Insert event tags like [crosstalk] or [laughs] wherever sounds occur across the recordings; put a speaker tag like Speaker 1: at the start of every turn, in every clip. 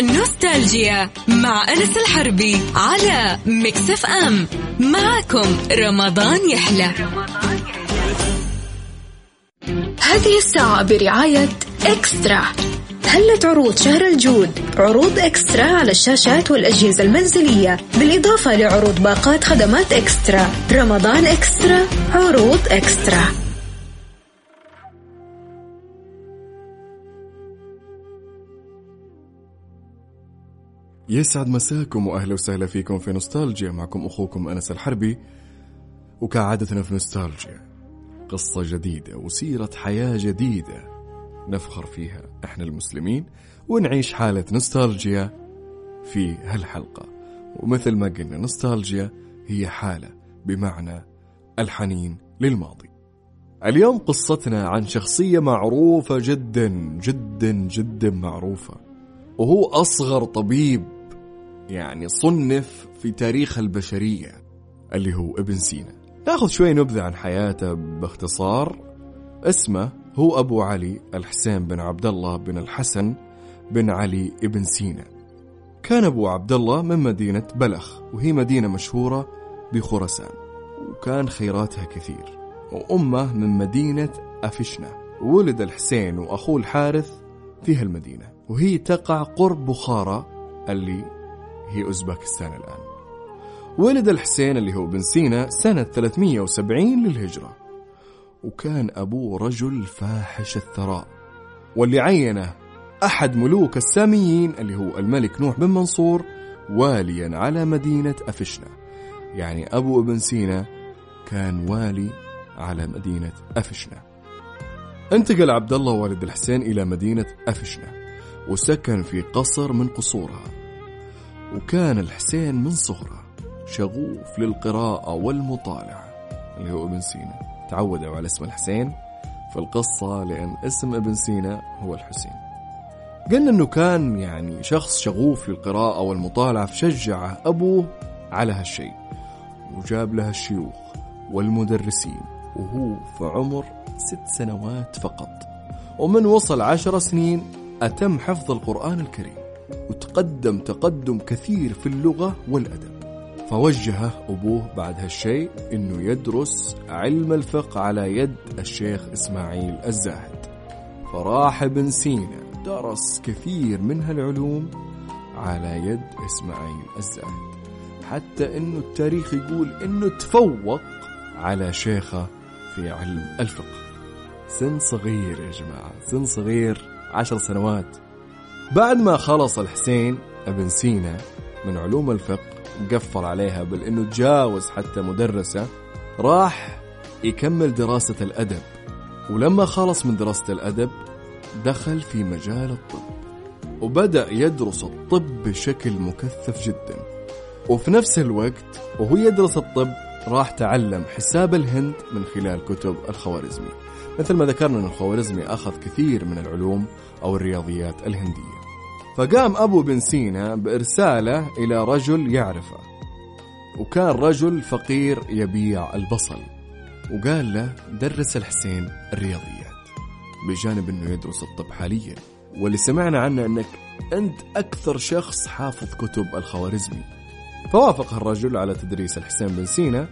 Speaker 1: نوستالجيا مع أنس الحربي على Mix FM معكم رمضان يحلى. هذه الساعة برعاية إكسترا. هلت عروض شهر الجود؟ عروض إكسترا على الشاشات والأجهزة المنزلية. بالإضافة لعروض باقات خدمات إكسترا. رمضان إكسترا عروض إكسترا.
Speaker 2: يسعد مساكم وأهلا وسهلا فيكم في نوستالجيا. معكم أخوكم أنس الحربي وكعادتنا في نوستالجيا قصة جديدة وسيرة حياة جديدة نفخر فيها إحنا المسلمين ونعيش حالة نوستالجيا في هالحلقة. ومثل ما قلنا نوستالجيا هي حالة بمعنى الحنين للماضي. اليوم قصتنا عن شخصية معروفة جدا جدا جدا معروفة وهو أصغر طبيب يعني صنف في تاريخ البشرية اللي هو ابن سينا. ناخذ شوي نبذة عن حياته باختصار. اسمه هو أبو علي الحسين بن عبد الله بن الحسن بن علي ابن سينا. كان أبو عبد الله من مدينة بلخ وهي مدينة مشهورة بخراسان وكان خيراتها كثير. وأمه من مدينة أفشنة. ولد الحسين وأخوه الحارث في هالمدينة. وهي تقع قرب بخارى اللي هي أوزبكستان الآن. ولد الحسين اللي هو بن سينا سنة 370 للهجرة. وكان أبوه رجل فاحش الثراء. واللي عينه أحد ملوك الساميين اللي هو الملك نوح بن منصور واليا على مدينة أفشنا يعني أبو ابن سينا كان والي على مدينة أفشنا انتقل عبد الله والد الحسين إلى مدينة أفشنا وسكن في قصر من قصورها. وكان الحسين من صغره شغوف للقراءة والمطالعة اللي هو ابن سينا. تعودوا على اسم الحسين في القصة لأن اسم ابن سينا هو الحسين. قلنا أنه كان يعني شخص شغوف للقراءة والمطالعة فشجعه أبوه على هالشيء وجاب له الشيوخ والمدرسين وهو في عمر ست سنوات فقط. ومن وصل عشر سنين أتم حفظ القرآن الكريم. وتقدم تقدم كثير في اللغة والأدب. فوجهه أبوه بعد هالشيء أنه يدرس علم الفقه على يد الشيخ إسماعيل الزاهد. فراح ابن سينا درس كثير من هالعلوم على يد إسماعيل الزاهد. حتى أنه التاريخ يقول أنه تفوق على شيخه في علم الفقه. سن صغير يا جماعة سن صغير عشر سنوات. بعد ما خلص الحسين ابن سينا من علوم الفقه قفل عليها بل إنه تجاوز حتى مدرسة راح يكمل دراسة الأدب. ولما خلص من دراسة الأدب دخل في مجال الطب. وبدأ يدرس الطب بشكل مكثف جدا. وفي نفس الوقت وهو يدرس الطب راح تعلم حساب الهند من خلال كتب الخوارزمي. مثل ما ذكرنا أن الخوارزمي أخذ كثير من العلوم أو الرياضيات الهندية. فقام أبو بن سينا بإرسالة إلى رجل يعرفه. وكان رجل فقير يبيع البصل. وقال له درس الحسين الرياضيات. بجانب أنه يدرس الطب حاليا. واللي سمعنا عنه أنك أنت أكثر شخص حافظ كتب الخوارزمي. فوافق الرجل على تدريس الحسين بن سينا.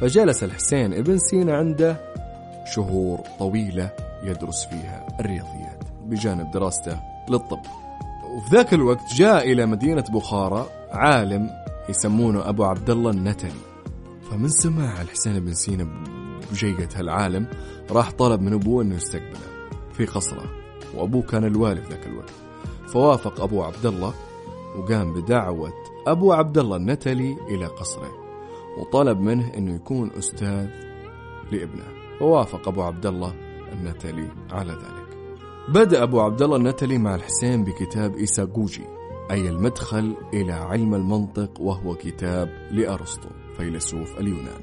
Speaker 2: فجلس الحسين ابن سينا عنده شهور طويلة يدرس فيها الرياضيات. بجانب دراسته للطب. وفي ذاك الوقت جاء إلى مدينة بخارى عالم يسمونه أبو عبد الله النتني فمن سماع الحسين بن سينا بجية هالعالم راح طلب من أبوه أنه يستقبله في قصره وأبوه كان الوالي في ذاك الوقت. فوافق أبو عبد الله وقام بدعوة أبو عبد الله النتلي إلى قصره وطلب منه أنه يكون أستاذ لابنه. ووافق أبو عبد الله النتلي على ذلك. بدأ أبو عبد الله النتلي مع الحسين بكتاب إيساغوجي أي المدخل إلى علم المنطق وهو كتاب لأرسطو فيلسوف اليونان.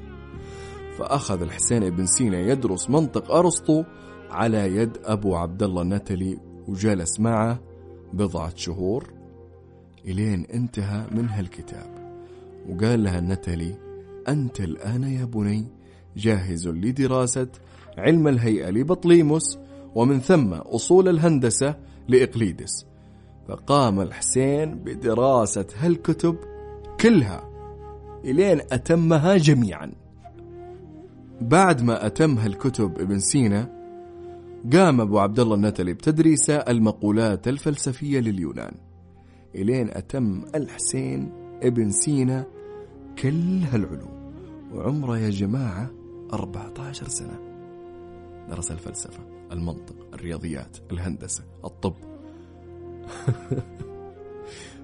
Speaker 2: فأخذ الحسين بن سينا يدرس منطق أرسطو على يد أبو عبد الله النتلي وجلس معه بضعة شهور إلين انتهى من هالكتاب. وقال لها النتلي أنت الآن يا بني جاهز لدراسة علم الهيئة لبطليموس ومن ثم أصول الهندسة لإقليدس فقام الحسين بدراسة هالكتب كلها إلين أتمها جميعا. بعد ما أتم هالكتب ابن سينا قام أبو عبد الله النتلي بتدريس المقولات الفلسفية لليونان. إلين أتم الحسين ابن سينا كل هالعلوم وعمره يا جماعة 14 سنة درس الفلسفة. المنطق الرياضيات الهندسة الطب. [laughs]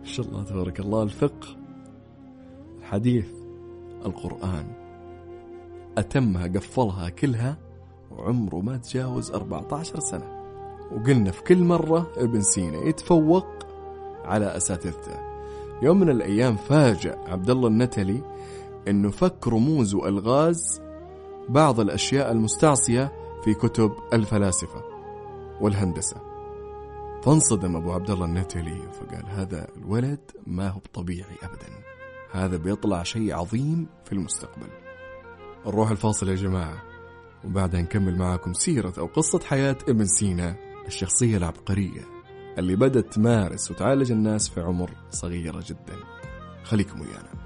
Speaker 2: ما شاء الله تبارك الله الفقه الحديث القرآن. أتمها قفلها كلها وعمره ما تجاوز 14 سنة. وقلنا في كل مرة ابن سينا يتفوق على أساتذته. يوم من الأيام فاجأ عبد الله النتلي أنه فك رموز وألغاز بعض الأشياء المستعصية في كتب الفلاسفة والهندسة. فانصدم أبو عبد الله النتلي فقال هذا الولد ما هو طبيعي أبدا. هذا بيطلع شيء عظيم في المستقبل. نروح الفاصل يا جماعة وبعدها نكمل معاكم سيرة أو قصة حياة ابن سينا الشخصية العبقرية اللي بدأت تمارس وتعالج الناس في عمر صغيرة جدا. خليكم ويانا.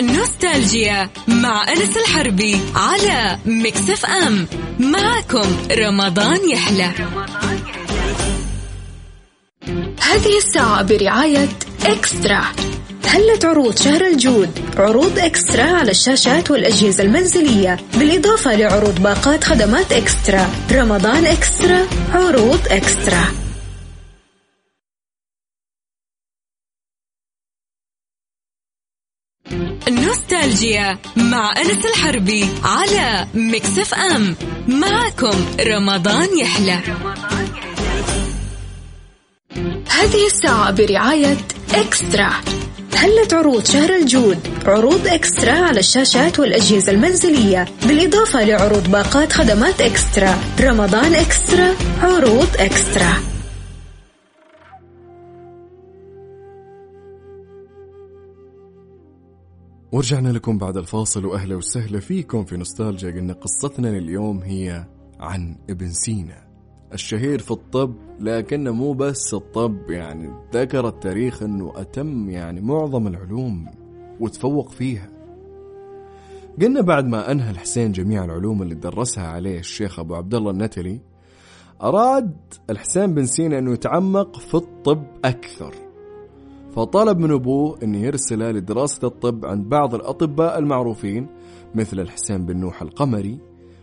Speaker 1: نوستالجيا مع أنس الحربي على مكسف أم معكم رمضان يحلى. هذه الساعة برعاية إكسترا. هلت عروض شهر الجود؟ عروض إكسترا على الشاشات والأجهزة المنزلية. بالإضافة لعروض باقات خدمات إكسترا. رمضان إكسترا عروض إكسترا. نوستالجيا مع أنس الحربي على مكسف أم معكم رمضان يحلى. هذه الساعة برعاية إكسترا. هلت عروض شهر الجود؟ عروض إكسترا على الشاشات والأجهزة المنزلية بالإضافة لعروض باقات خدمات إكسترا. رمضان إكسترا عروض إكسترا.
Speaker 2: ورجعنا لكم بعد الفاصل وأهلا وسهلا فيكم في نوستالجيا. قلنا قصتنا لليوم هي عن ابن سينا. الشهير في الطب لكنه مو بس الطب يعني ذكر التاريخ إنه أتم يعني معظم العلوم وتفوق فيها. قلنا بعد ما أنهى الحسين جميع العلوم اللي درسها عليه الشيخ أبو عبد الله النتلي أراد الحسين بن سينا إنه يتعمق في الطب أكثر. فطلب من أبوه أن يرسله لدراسة الطب عند بعض الأطباء المعروفين مثل الحسين بن نوح القمري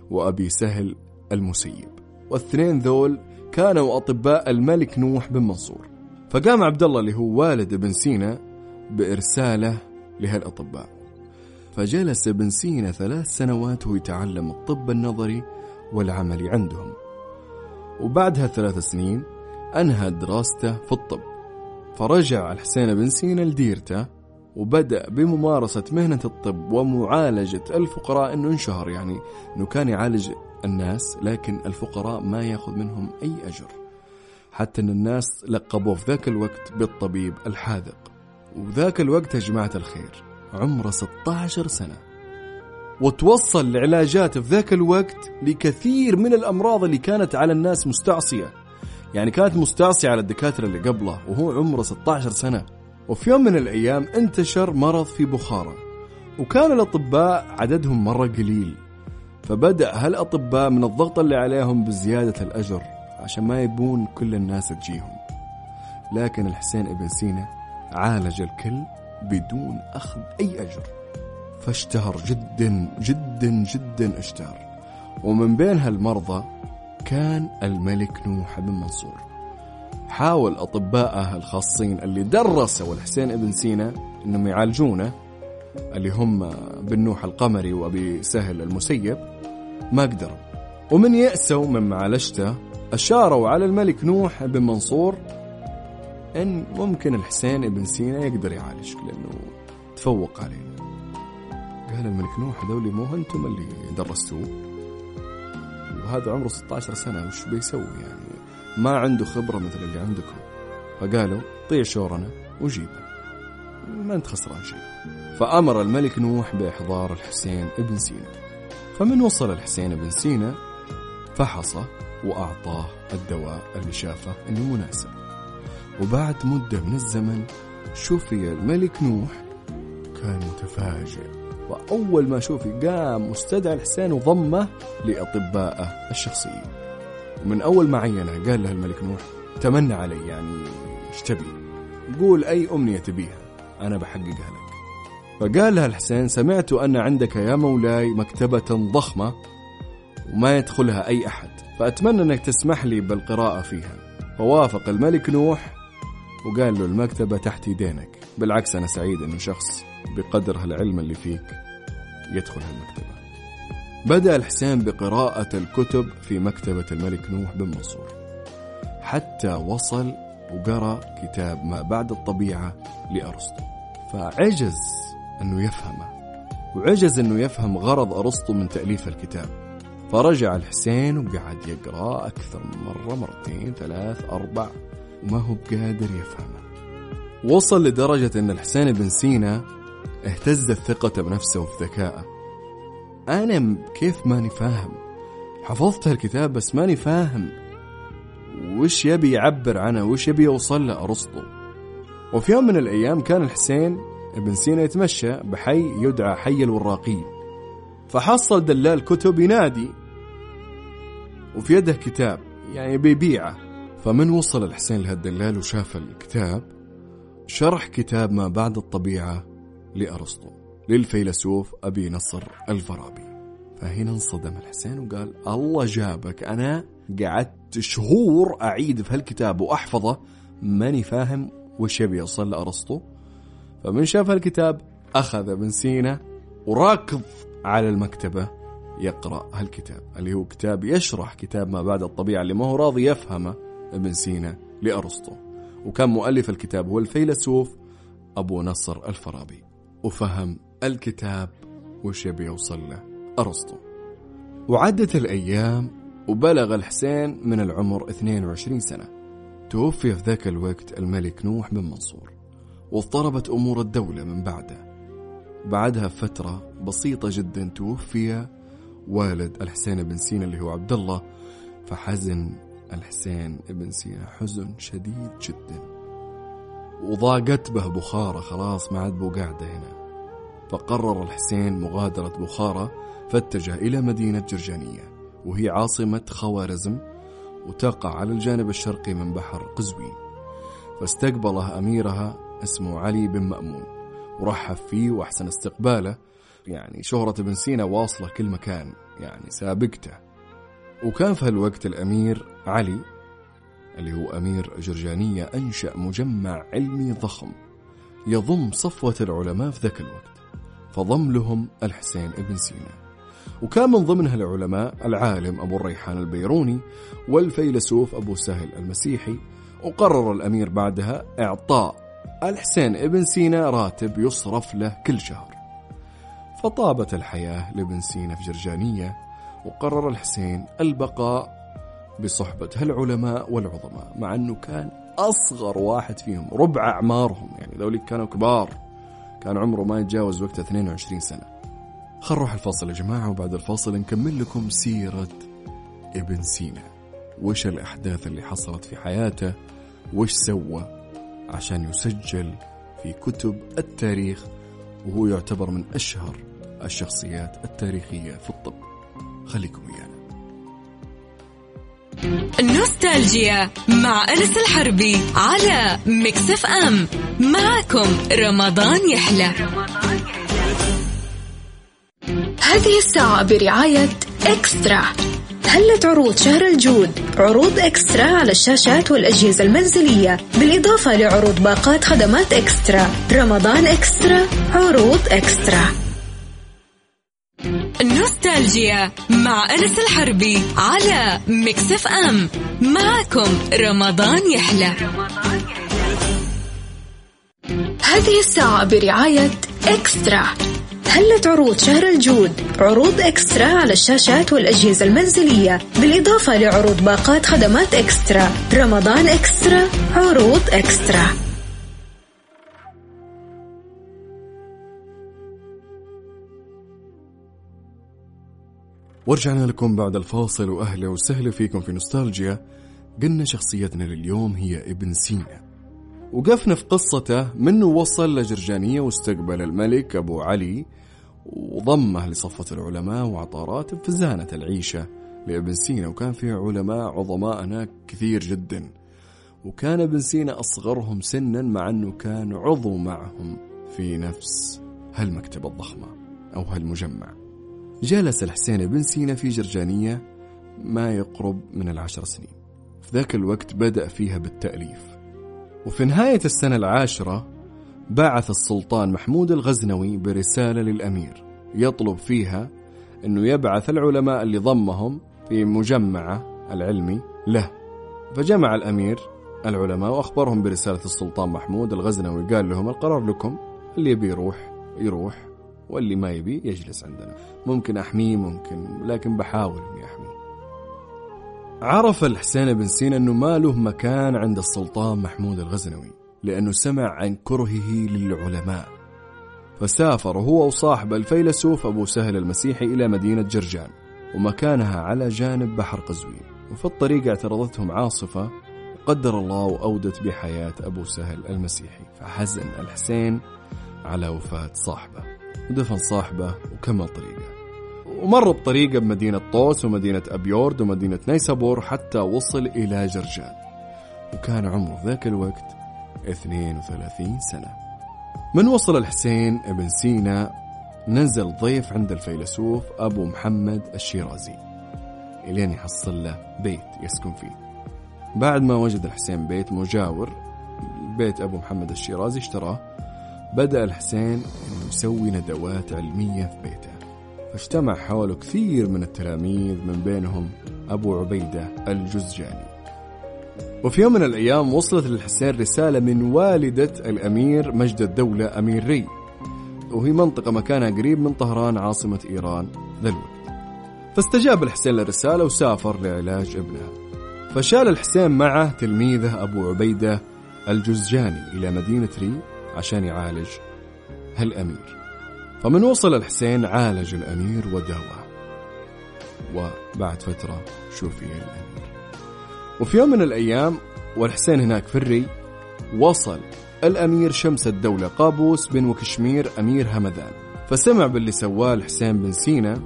Speaker 2: وأبي سهل المسيب. والاثنين ذول كانوا أطباء الملك نوح بن منصور. فقام عبد الله اللي هو والد ابن سينا بإرساله لهالأطباء فجلس ابن سينا ثلاث سنوات وهو يتعلم الطب النظري والعملي عندهم. وبعدها ثلاث سنين أنهى دراسته في الطب. فرجع الحسين بن سينا لديرته وبدأ بممارسة مهنة الطب ومعالجة الفقراء إنه انشهر. يعني إنه كان يعالج الناس لكن الفقراء ما يأخذ منهم أي أجر. حتى إن الناس لقبوه في ذاك الوقت بالطبيب الحاذق. وذاك الوقت يا جماعة الخير عمره 16 سنة. وتوصل لعلاجات في ذاك الوقت لكثير من الأمراض اللي كانت على الناس مستعصية. يعني كانت مستعصية على الدكاترة اللي قبله وهو عمره 16 سنة. وفي يوم من الأيام انتشر مرض في بخارى وكان الأطباء عددهم مرة قليل. فبدأ هالأطباء من الضغط اللي عليهم بزيادة الأجر عشان ما يبون كل الناس تجيهم. لكن الحسين ابن سينا عالج الكل بدون أخذ أي أجر. فاشتهر جدا جدا جدا اشتهر. ومن بين هالمرضى كان الملك نوح بن منصور. حاول أطباءه الخاصين اللي درسوا الحسين ابن سينا أنهم يعالجونه اللي هم بن نوح القمري وأبي سهل المسيب ما قدروا. ومن يأسوا من معالجته أشاروا على الملك نوح بن منصور أن ممكن الحسين ابن سينا يقدر يعالجك لأنه تفوق علينا. قال الملك نوح هذولي مو أنتم اللي درستوه. وهذا عمره 16 سنة وش بيسوي يعني؟ ما عنده خبرة مثل اللي عندكم. فقالوا طيع شورنا وجيبه. ما أنت خسران شيء. فأمر الملك نوح بإحضار الحسين ابن سينا. فمن وصل الحسين ابن سينا فحصه وأعطاه الدواء اللي شافه أنه مناسب وبعد مدة من الزمن شفي الملك نوح كان متفاجئ. وأول ما شوفي قام مستدعى الحسين وضمه لأطبائه الشخصيين. ومن أول ما عينه قال له الملك نوح تمنى علي يعني إيش تبي قول أي أمنية تبيها أنا بحققها لك. فقال له الحسين سمعت أن عندك يا مولاي مكتبة ضخمة وما يدخلها أي أحد فأتمنى أنك تسمح لي بالقراءة فيها. فوافق الملك نوح وقال له المكتبة تحت يدينك. بالعكس أنا سعيد أنه شخص بقدر هالعلم اللي فيك يدخل هالمكتبة. بدأ الحسين بقراءة الكتب في مكتبة الملك نوح بن منصور. حتى وصل وقرأ كتاب ما بعد الطبيعة لأرسطو. فعجز أنه يفهمه وعجز أنه يفهم غرض أرسطو من تأليف الكتاب. فرجع الحسين وقعد يقرأ أكثر من مرة مرتين ثلاث أربع وما هو بقادر يفهمه. وصل لدرجة أن الحسين بن سينا اهتزت ثقته بنفسه وفي ذكائه أنا كيف ماني فاهم؟ حفظت الكتاب بس ماني فاهم. وش يبي يعبر عنه؟ وش يبي يوصل له؟ أرسطو. وفي يوم من الأيام كان الحسين ابن سينا يتمشى بحي يدعى حي الوراقين فحصل دلال كتب ينادي. وفي يده كتاب يعني بيبيعه. فمن وصل الحسين لهالدلال وشاف الكتاب؟ شرح كتاب ما بعد الطبيعة. لأرسطو للفيلسوف أبي نصر الفارابي. فهنا انصدم الحسين وقال الله جابك أنا قعدت شهور أعيد في هالكتاب وأحفظه ماني فاهم وش يبي يوصل لأرسطو. فمن شاف هالكتاب أخذ ابن سينا وراكض على المكتبة يقرأ هالكتاب اللي هو كتاب يشرح كتاب ما بعد الطبيعة اللي ما هو راضي يفهمه ابن سينا لأرسطو. وكان مؤلف الكتاب هو الفيلسوف أبو نصر الفارابي. وفهم الكتاب وش يبي يوصل له. أرسطو. وعدت الأيام وبلغ الحسين من العمر 22 سنة. توفي في ذاك الوقت الملك نوح بن منصور واضطربت أمور الدولة من بعده. بعدها فترة بسيطة جدا توفي والد الحسين بن سينا اللي هو عبد الله فحزن الحسين بن سينا حزن شديد جدا. وضاقت به بخارى خلاص ما عاد قاعدة هنا. فقرر الحسين مغادرة بخارى فاتجه إلى مدينة جرجانية وهي عاصمة خوارزم وتقع على الجانب الشرقي من بحر قزوين. فاستقبله أميرها اسمه علي بن مأمون ورحب فيه وأحسن استقباله. يعني شهرة ابن سينا واصلة كل مكان يعني سابقته. وكان في هالوقت الأمير علي اللي هو أمير جرجانية أنشأ مجمع علمي ضخم يضم صفوة العلماء في ذاك الوقت فضم لهم الحسين ابن سينا. وكان من ضمنها العلماء العالم أبو الريحان البيروني والفيلسوف أبو سهل المسيحي وقرر الأمير بعدها إعطاء الحسين ابن سينا راتب يصرف له كل شهر. فطابت الحياة لابن سينا في جرجانية وقرر الحسين البقاء بصحبة هالعلماء والعظماء مع أنه كان أصغر واحد فيهم ربع أعمارهم يعني ذولي كانوا كبار. كان عمره ما يتجاوز وقت 22 سنة. خل نروح الفاصل يا جماعة وبعد الفاصل نكمل لكم سيرة ابن سينا. وش الأحداث اللي حصلت في حياته؟ وش سوى عشان يسجل في كتب التاريخ؟ وهو يعتبر من أشهر الشخصيات التاريخية في الطب. خليكم ويانا.
Speaker 1: نوستالجيا مع أنس الحربي على مكسف أم. معكم رمضان يحلى. هذه الساعة برعاية إكسترا. هلة عروض شهر الجود؟ عروض إكسترا على الشاشات والأجهزة المنزلية. بالإضافة لعروض باقات خدمات إكسترا. رمضان إكسترا عروض إكسترا. نوستالجيا مع أنس الحربي على مكسف أم. معكم رمضان يحلى. هذه الساعة برعاية إكسترا. هلت عروض شهر الجود؟ عروض إكسترا على الشاشات والأجهزة المنزلية بالإضافة لعروض باقات خدمات إكسترا. رمضان إكسترا عروض إكسترا.
Speaker 2: ورجعنا لكم بعد الفاصل. وأهلا وسهلا فيكم في نوستالجيا. قلنا شخصيتنا لليوم هي ابن سينا. وقفنا في قصته منه وصل لجرجانية واستقبل الملك أبو علي وضمه لصفة العلماء وعطاراته فزانة العيشة لابن سينا. وكان في علماء عظماء هناك كثير جدا. وكان ابن سينا أصغرهم سنا مع أنه كان عضو معهم في نفس هالمكتبة الضخمة أو هالمجمع. جلس الحسين بن سينا في جرجانية ما يقرب من العشر سنين. في ذاك الوقت بدأ فيها بالتأليف. وفي نهاية السنة العاشرة بعث السلطان محمود الغزنوي برسالة للأمير يطلب فيها أنه يبعث العلماء اللي ضمهم في مجمعه العلمي له. فجمع الأمير العلماء وأخبرهم برسالة السلطان محمود الغزنوي قال لهم القرار لكم اللي يبي يروح يروح. واللي ما يبي يجلس عندنا. ممكن أحميه ممكن لكن بحاول إني أحميه. عرف الحسين بن سينا أنه ما له مكان عند السلطان محمود الغزنوي لأنه سمع عن كرهه للعلماء. فسافر هو وصاحبه الفيلسوف أبو سهل المسيحي إلى مدينة جرجان ومكانها على جانب بحر قزوين. وفي الطريق اعترضتهم عاصفة قدر الله وأودت بحياة أبو سهل المسيحي. فحزن الحسين على وفاة صاحبه. ودفن صاحبه وكمل طريقه. ومر بطريقة بمدينة طوس ومدينة أبيورد ومدينة نيسابور حتى وصل إلى جرجان. وكان عمره ذاك الوقت 32 سنة. من وصل الحسين ابن سينا نزل ضيف عند الفيلسوف أبو محمد الشيرازي. إلين يحصل له بيت يسكن فيه. بعد ما وجد الحسين بيت مجاور بيت أبو محمد الشيرازي اشتراه. بدأ الحسين أنه يسوي ندوات علمية في بيته. فاجتمع حوله كثير من التلاميذ من بينهم أبو عبيدة الجزجاني. وفي يوم من الأيام وصلت للحسين رسالة من والدة الأمير مجد الدولة أمير ري. وهي منطقة مكانها قريب من طهران عاصمة إيران ذا الوقت. فاستجاب الحسين للرسالة وسافر لعلاج ابنها فشال الحسين معه تلميذه أبو عبيدة الجزجاني إلى مدينة ري عشان يعالج هالأمير. فمن وصل الحسين عالج الأمير وداواه وبعد فترة شوفي الأمير. وفي يوم من الأيام والحسين هناك في الري وصل الأمير شمس الدولة قابوس بن وكشمير أمير همذان. فسمع باللي سواه الحسين بن سينا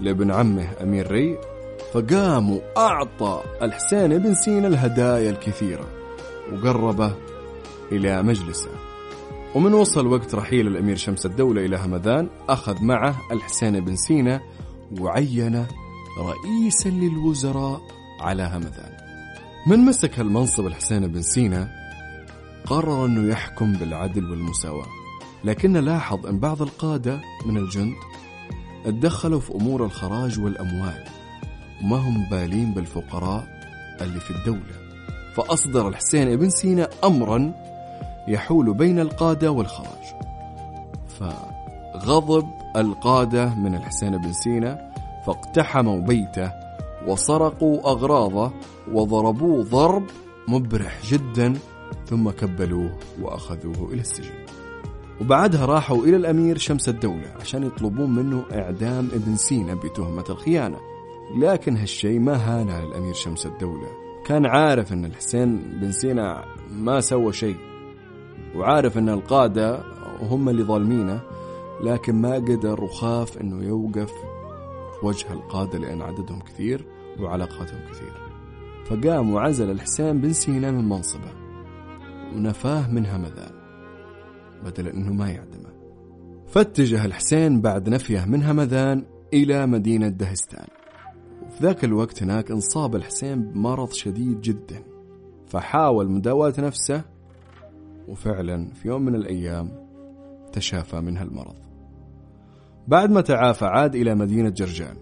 Speaker 2: لابن عمه أمير ري فقام وأعطى الحسين بن سينا الهدايا الكثيرة وقربه إلى مجلسه. ومن وصل وقت رحيل الأمير شمس الدولة إلى همذان أخذ معه الحسين بن سينا وعين رئيسا للوزراء على همذان. من مسك هالمنصب الحسين بن سينا قرر أنه يحكم بالعدل والمساواة لكن لاحظ أن بعض القادة من الجند اتدخلوا في أمور الخراج والأموال وما هم بالين بالفقراء اللي في الدولة. فأصدر الحسين بن سينا أمرا يحول بين القادة والخراج. فغضب القادة من الحسين بن سينا فاقتحموا بيته وسرقوا أغراضه وضربوه ضرب مبرح جدا ثم كبلوه وأخذوه إلى السجن. وبعدها راحوا إلى الأمير شمس الدولة عشان يطلبون منه إعدام ابن سينا بتهمة الخيانة. لكن هالشيء ما هان على الأمير شمس الدولة. كان عارف أن الحسين بن سينا ما سوى شيء. وعارف أن القادة هم اللي ظالمينه لكن ما قدر وخاف أنه يوقف في وجه القادة لأن عددهم كثير وعلاقاتهم كثير. فقام وعزل الحسين بن سينا من منصبه ونفاه من همذان بدل أنه ما يعدمه. فاتجه الحسين بعد نفيه من همذان إلى مدينة دهستان. وفي ذاك الوقت هناك انصاب الحسين بمرض شديد جدا فحاول مداواة نفسه وفعلا في يوم من الأيام تشافى منها المرض بعد ما تعافى عاد إلى مدينة جرجان.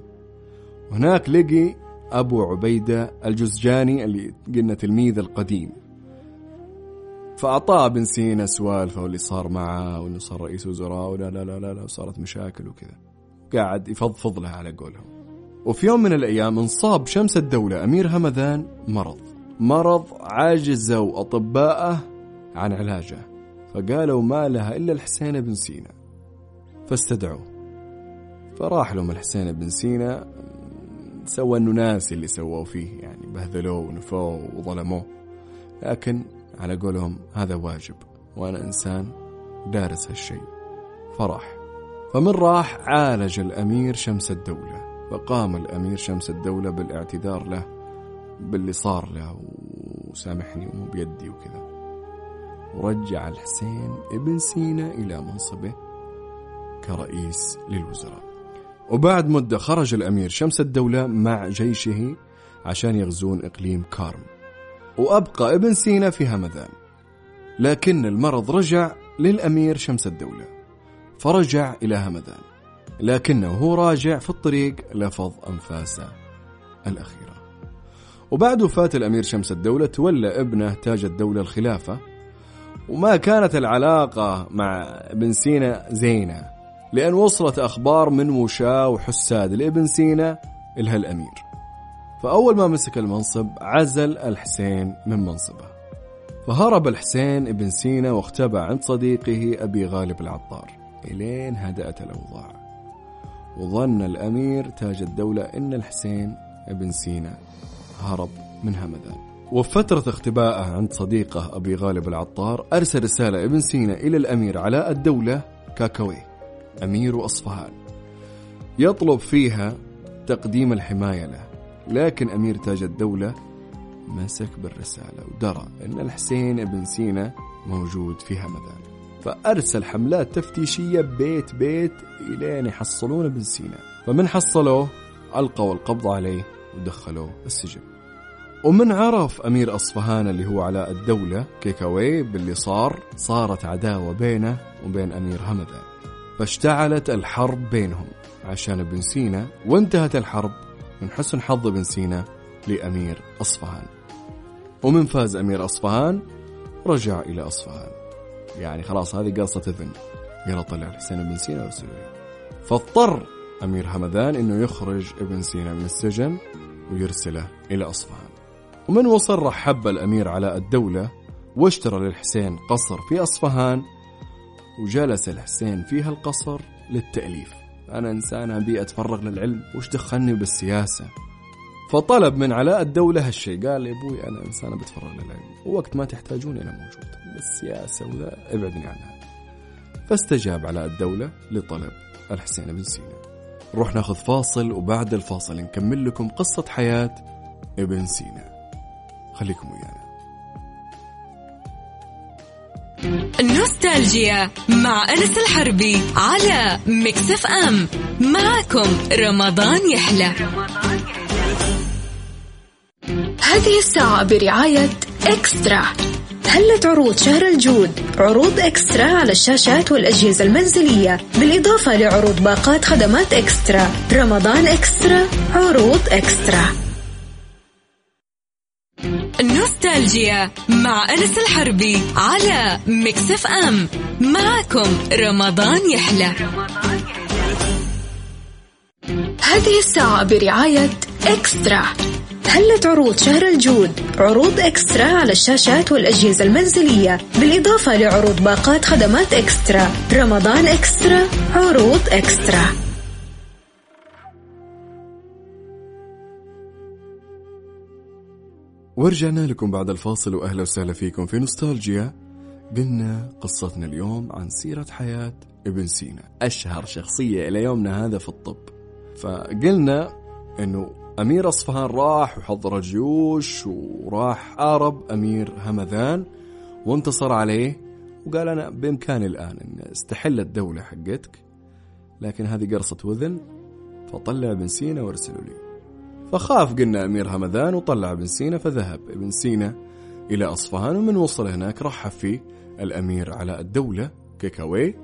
Speaker 2: وهناك لقي أبو عبيدة الجزجاني اللي قلنا تلميذ القديم. فأعطاه بن سينا سوالفه واللي صار معه وإنه صار رئيس وزراء ولا لا لا لا, لا وصارت مشاكل وكذا. قاعد يفضفض له على قولهم. وفي يوم من الأيام انصاب شمس الدولة أمير همذان مرض. مرض عجزوا أطباءه عن علاجه فقالوا ما لها إلا الحسين بن سينا. فاستدعوه. فراح لهم الحسين بن سينا سوى انه ناسي اللي سووه فيه يعني بهذلوه ونفوه وظلموه. لكن على قولهم هذا واجب وأنا إنسان دارس هالشيء. فراح. فمن راح عالج الأمير شمس الدولة فقام الأمير شمس الدولة بالإعتذار له باللي صار له وسامحني ومو بيدي وكذا. ورجع الحسين ابن سينا إلى منصبه كرئيس للوزراء. وبعد مدة خرج الأمير شمس الدولة مع جيشه عشان يغزون إقليم كارم. وأبقى ابن سينا في همذان. لكن المرض رجع للأمير شمس الدولة. فرجع إلى همذان. لكنه هو راجع في الطريق لفظ أنفاسه الأخيرة. وبعد وفاة الأمير شمس الدولة تولى ابنه تاج الدولة الخلافة وما كانت العلاقة مع ابن سينا زينة لأن وصلت أخبار من وشاة وحساد لابن سينا إلها الأمير. فأول ما مسك المنصب عزل الحسين من منصبه. فهرب الحسين ابن سينا واختبى عند صديقه أبي غالب العطار. إلين هدأت الأوضاع. وظن الأمير تاج الدولة إن الحسين ابن سينا هرب من همدان وفترة اختبائه عند صديقه أبي غالب العطار أرسل رسالة ابن سينا إلى الأمير علاء الدولة كاكوي أمير أصفهان. يطلب فيها تقديم الحماية له لكن أمير تاج الدولة مسك بالرسالة ودرى أن الحسين ابن سينا موجود في همدان. فأرسل حملات تفتيشية بيت بيت إلين يحصلون ابن سينا. فمن حصلوه ألقوا القبض عليه ودخلوه السجن. ومن عرف أمير أصفهان اللي هو علاء الدولة كيكاوي باللي صار صارت عداوة بينه وبين أمير همذان فاشتعلت الحرب بينهم عشان ابن سينا وانتهت الحرب من حسن حظ ابن سينا لأمير أصفهان. ومن فاز أمير أصفهان رجع إلى أصفهان. يعني خلاص هذه قصة إذن يلا طلع الحسين بن سينا وسوريا فاضطر أمير همذان أنه يخرج ابن سينا من السجن ويرسله إلى أصفهان. ومن وصل رحب الأمير علاء الدولة واشترى للحسين قصر في أصفهان وجلس الحسين في هالقصر للتأليف. أنا إنسان أبي أتفرغ للعلم وش دخلني بالسياسة؟ فطلب من علاء الدولة هالشيء قال يا أبوي أنا إنسان بتفرغ للعلم ووقت ما تحتاجوني أنا موجود السياسة وذا ابعدني عنها. فاستجاب علاء الدولة لطلب الحسين بن سينا. نروح ناخذ فاصل وبعد الفاصل نكمل لكم قصة حياة ابن سينا. خليكم ويانا.
Speaker 1: نوستالجيا مع أنس الحربي على مكسف أم. معكم رمضان يحلى. هذه الساعة برعاية إكسترا. هلت عروض شهر الجود؟ عروض إكسترا على الشاشات والأجهزة المنزلية بالإضافة لعروض باقات خدمات إكسترا. رمضان إكسترا عروض إكسترا. نوستالجيا مع أنس الحربي على مكسف أم. معكم رمضان يحلى. هذه الساعة برعاية إكسترا. هلت عروض شهر الجود؟ عروض إكسترا على الشاشات والأجهزة المنزلية بالإضافة لعروض باقات خدمات إكسترا. رمضان إكسترا عروض إكسترا.
Speaker 2: ورجعنا لكم بعد الفاصل وأهلا وسهلا فيكم في نوستالجيا. قلنا قصتنا اليوم عن سيرة حياة ابن سينا. أشهر شخصية إلى يومنا هذا في الطب. فقلنا أنه أمير أصفهان راح وحضر الجيوش وراح حارب أمير همذان وانتصر عليه وقال أنا بإمكاني الآن أن استحل الدولة حقتك لكن هذه قرصة وذن فطلع ابن سينا وأرسلوا لي. فخاف قلنا أمير همذان وطلع ابن سينا فذهب. ابن سينا إلى أصفهان ومن وصل هناك رحب فيه الأمير على الدولة كيكاوي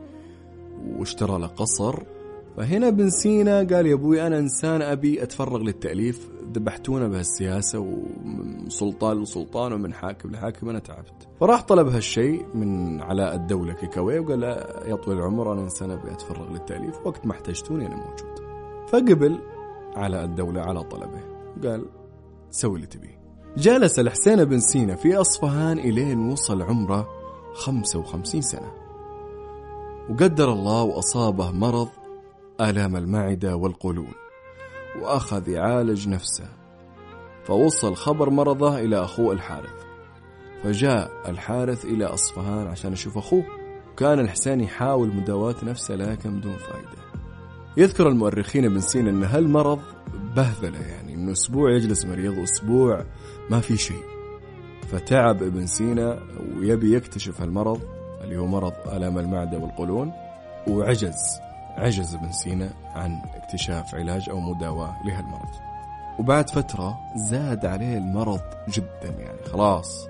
Speaker 2: واشترى له قصر. فهنا ابن سينا قال يا أبوي أنا إنسان أبي أتفرغ للتأليف ذبحتونا بهالسياسة ومن سلطان لسلطان ومن حاكم لحاكم أنا تعبت. فراح طلب هالشيء من علاء الدولة كيكاوي وقال يا طويل العمر أنا إنسان أبي أتفرغ للتأليف وقت ما احتجتوني أنا موجود. فقبل علاء الدولة على طلبه. قال سوي اللي تبيه. جلس الحسين بن سينا في أصفهان إلين وصل عمره 55 سنة. وقدر الله وأصابه مرض آلام المعدة والقولون وأخذ يعالج نفسه. فوصل خبر مرضه إلى أخوه الحارث. فجاء الحارث إلى أصفهان عشان يشوف أخوه. كان الحسين يحاول مداواة نفسه لكن بدون فائدة يذكر المؤرخين ابن سينا أن هالمرض بهذلة يعني أنه أسبوع يجلس مريض وأسبوع ما في شيء. فتعب ابن سينا ويبي يكتشف هالمرض اللي هو مرض آلام المعدة والقولون وعجز عجز ابن سينا عن اكتشاف علاج أو مداواة لهالمرض. وبعد فترة زاد عليه المرض جدا يعني خلاص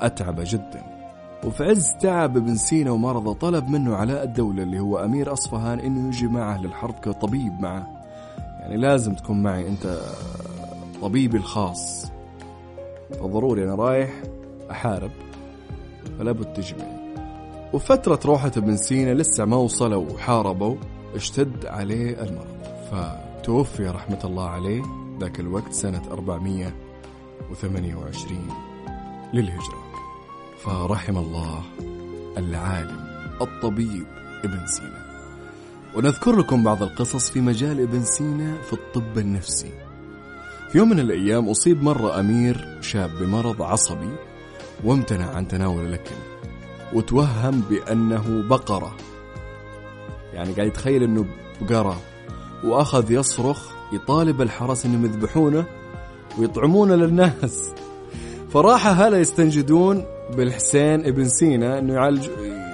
Speaker 2: أتعب جدا. وفي عز تعب ابن سينا ومرضه طلب منه علاء الدولة اللي هو أمير أصفهان إنه يجي معه للحرب كطبيب معه. يعني لازم تكون معي أنت طبيبي الخاص. فضروري أنا رايح أحارب فلا بد تجي معي. وفترة روحة ابن سينا لسه ما وصلوا وحاربوا اشتد عليه المرض. فتوفي رحمة الله عليه ذاك الوقت سنة 428 للهجرة. فرحم الله العالم الطبيب ابن سينا. ونذكر لكم بعض القصص في مجال ابن سينا في الطب النفسي. في يوم من الأيام أصيب مرة أمير شاب بمرض عصبي وامتنع عن تناول الأكل وتوهم بأنه بقرة. يعني قاعد يتخيل أنه بقرة وأخذ يصرخ يطالب الحرس أنهم يذبحونه ويطعمونه للناس. فراح هلا يستنجدون بالحسين بن سينا إنه يعالج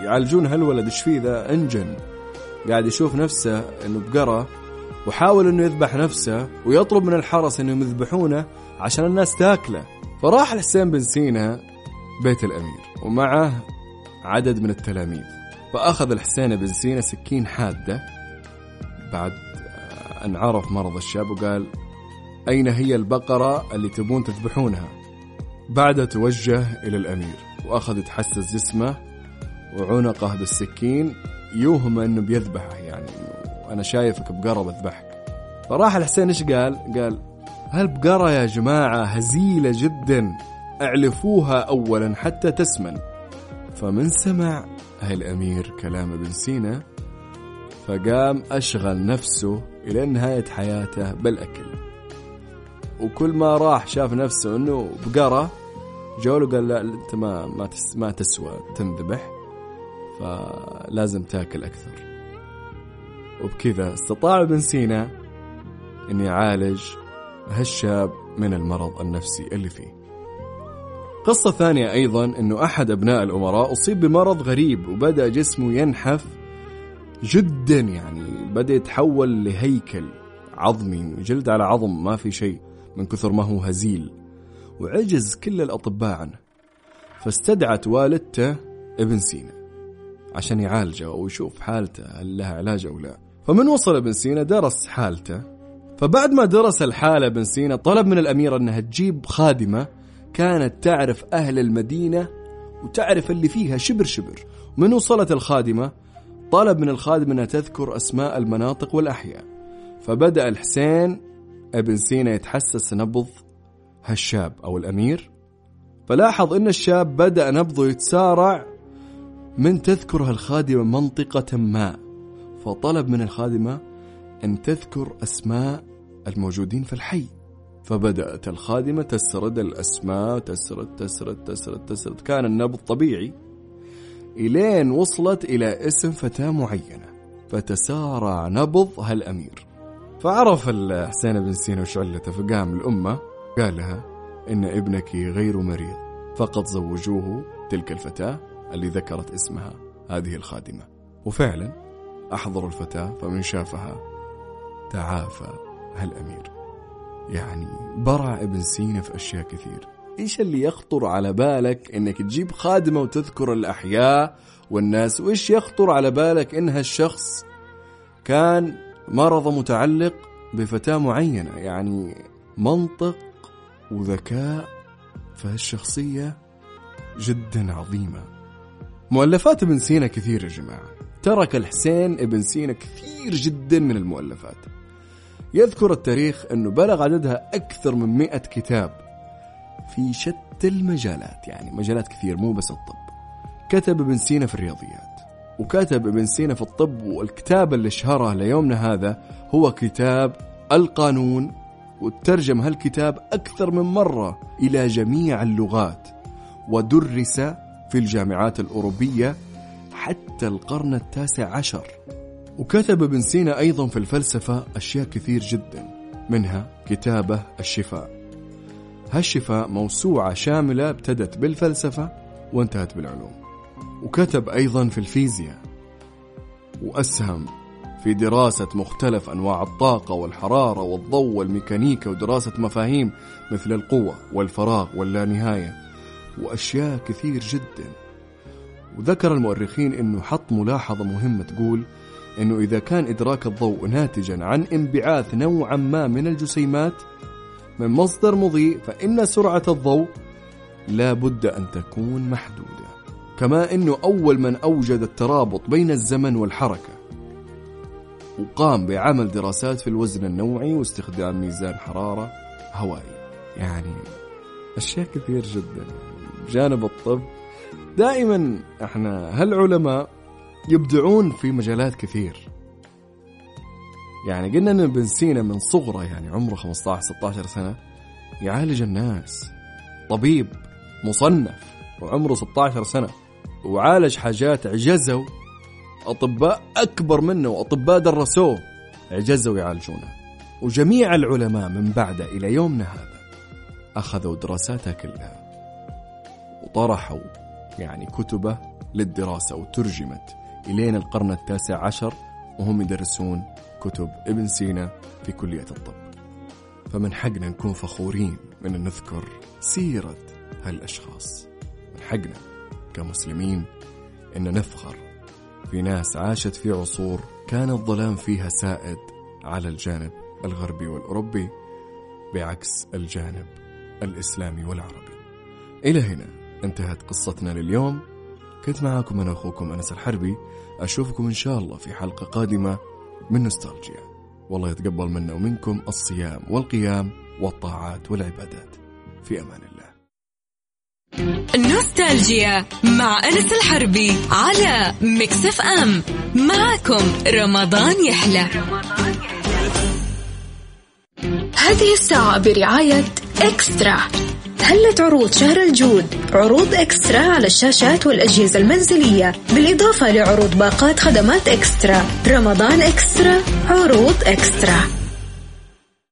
Speaker 2: يعالجون هالولد؟ إيش فيه ذا انجن؟ قاعد يشوف نفسه إنه بقرة وحاول إنه يذبح نفسه ويطلب من الحرس إنهم يذبحونه عشان الناس تاكله. فراح الحسين بن سينا بيت الأمير ومعه عدد من التلاميذ. فأخذ الحسين بن سينا سكين حادة بعد أن عرف مرض الشاب وقال أين هي البقرة اللي تبون تذبحونها؟ بعدها توجه إلى الأمير وأخذ يتحسس جسمه وعنقه بالسكين يوهم أنه بيذبحه يعني أنا شايفك بقرة بذبحك. فراح الحسين إيش قال؟ قال هالبقرة يا جماعة هزيلة جدا أعلفوها أولا حتى تسمن. فمن سمع الأمير كلام ابن سينا فقام أشغل نفسه إلى نهاية حياته بالأكل. وكل ما راح شاف نفسه إنه بقرة جوله قال لا أنت ما ما ما تسوى تنذبح فلازم تاكل أكثر. وبكذا استطاع ابن سينا إن يعالج هالشاب من المرض النفسي اللي فيه. قصة ثانية أيضا أنه أحد أبناء الأمراء أصيب بمرض غريب وبدأ جسمه ينحف جدا يعني بدأ يتحول لهيكل عظمي جلد على عظم ما في شيء. من كثر ما هو هزيل وعجز كل الأطباء عنه. فاستدعت والدته ابن سينا عشان يعالجه ويشوف حالته هل لها علاج أو لا. فمن وصل ابن سينا درس حالته. فبعد ما درس الحالة ابن سينا طلب من الأميرة أنها تجيب خادمة كانت تعرف أهل المدينة وتعرف اللي فيها شبر شبر. من وصلت الخادمة طلب من الخادمة أنها تذكر أسماء المناطق والأحياء. فبدأ الحسين ابن سينا يتحسس نبض هالشاب أو الأمير. فلاحظ أن الشاب بدأ نبضه يتسارع من تذكر هالخادمة منطقة ما. فطلب من الخادمة أن تذكر أسماء الموجودين في الحي. فبدأت الخادمة تسرد الأسماء تسرد تسرد تسرد تسرد. كان النبض طبيعي. إلين وصلت إلى اسم فتاة معينة. فتسارع نبض هالأمير. فعرف حسين بن سينا وش علته فقام الأمة قال لها إن ابنك غير مريض فقط زوجوه تلك الفتاة اللي ذكرت اسمها هذه الخادمة. وفعلا أحضروا الفتاة فمن شافها تعافى هالأمير يعني برع ابن سينا في أشياء كثير. إيش اللي يخطر على بالك إنك تجيب خادمة وتذكر الأحياء والناس؟ وإيش يخطر على بالك إن هالشخص كان مرض متعلق بفتاة معينة يعني منطق وذكاء فهالشخصية جدا عظيمة. مؤلفات ابن سينا كثير يا جماعة. ترك الحسين ابن سينا كثير جدا من المؤلفات. يذكر التاريخ أنه بلغ عددها أكثر من مئة كتاب في شتى المجالات يعني مجالات كثير مو بس الطب. كتب ابن سينا في الرياضيات. وكتب ابن سينا في الطب والكتاب اللي شهره ليومنا هذا هو كتاب القانون وترجم هالكتاب أكثر من مرة إلى جميع اللغات ودرس في الجامعات الأوروبية حتى القرن التاسع عشر. وكتب ابن سينا أيضا في الفلسفة أشياء كثير جدا منها كتابة الشفاء. هالشفاء موسوعة شاملة ابتدت بالفلسفة وانتهت بالعلوم. وكتب أيضا في الفيزياء وأسهم في دراسة مختلف أنواع الطاقة والحرارة والضوء والميكانيكا ودراسة مفاهيم مثل القوة والفراغ واللانهاية وأشياء كثير جدا. وذكر المؤرخين أنه حط ملاحظة مهمة تقول أنه إذا كان إدراك الضوء ناتجا عن انبعاث نوعا ما من الجسيمات من مصدر مضيء فإن سرعة الضوء لا بد أن تكون محدودة. كما أنه أول من أوجد الترابط بين الزمن والحركة. وقام بعمل دراسات في الوزن النوعي واستخدام ميزان حرارة هوائي يعني أشياء كثير جدا. بجانب الطب دائما إحنا هالعلماء يبدعون في مجالات كثير. يعني قلنا إن ابن سينا من صغره يعني عمره 15 16 سنة يعالج الناس. طبيب مصنف وعمره 16 سنة. وعالج حاجات عجزوا. أطباء أكبر منه وأطباء درسوه. عجزوا يعالجونه. وجميع العلماء من بعده إلى يومنا هذا أخذوا دراساتها كلها. وطرحوا يعني كتبه للدراسة وترجمت الين القرن التاسع عشر وهم يدرسون كتب ابن سينا في كلية الطب. فمن حقنا نكون فخورين من نذكر سيرة هالأشخاص. من حقنا. كمسلمين أن نفخر في ناس عاشت في عصور كان الظلام فيها سائد على الجانب الغربي والأوروبي بعكس الجانب الإسلامي والعربي. إلى هنا انتهت قصتنا لليوم. كنت معاكم أنا أخوكم أنس الحربي. أشوفكم إن شاء الله في حلقة قادمة من نوستالجيا. والله يتقبل منا ومنكم الصيام والقيام والطاعات والعبادات. في أمان الله.
Speaker 1: نوستالجيا مع أنس الحربي على مكسف أم. معكم رمضان يحلى. هذه الساعة برعاية إكسترا. هلت عروض شهر الجود؟ عروض إكسترا على الشاشات والأجهزة المنزلية بالإضافة لعروض باقات خدمات إكسترا. رمضان إكسترا عروض إكسترا.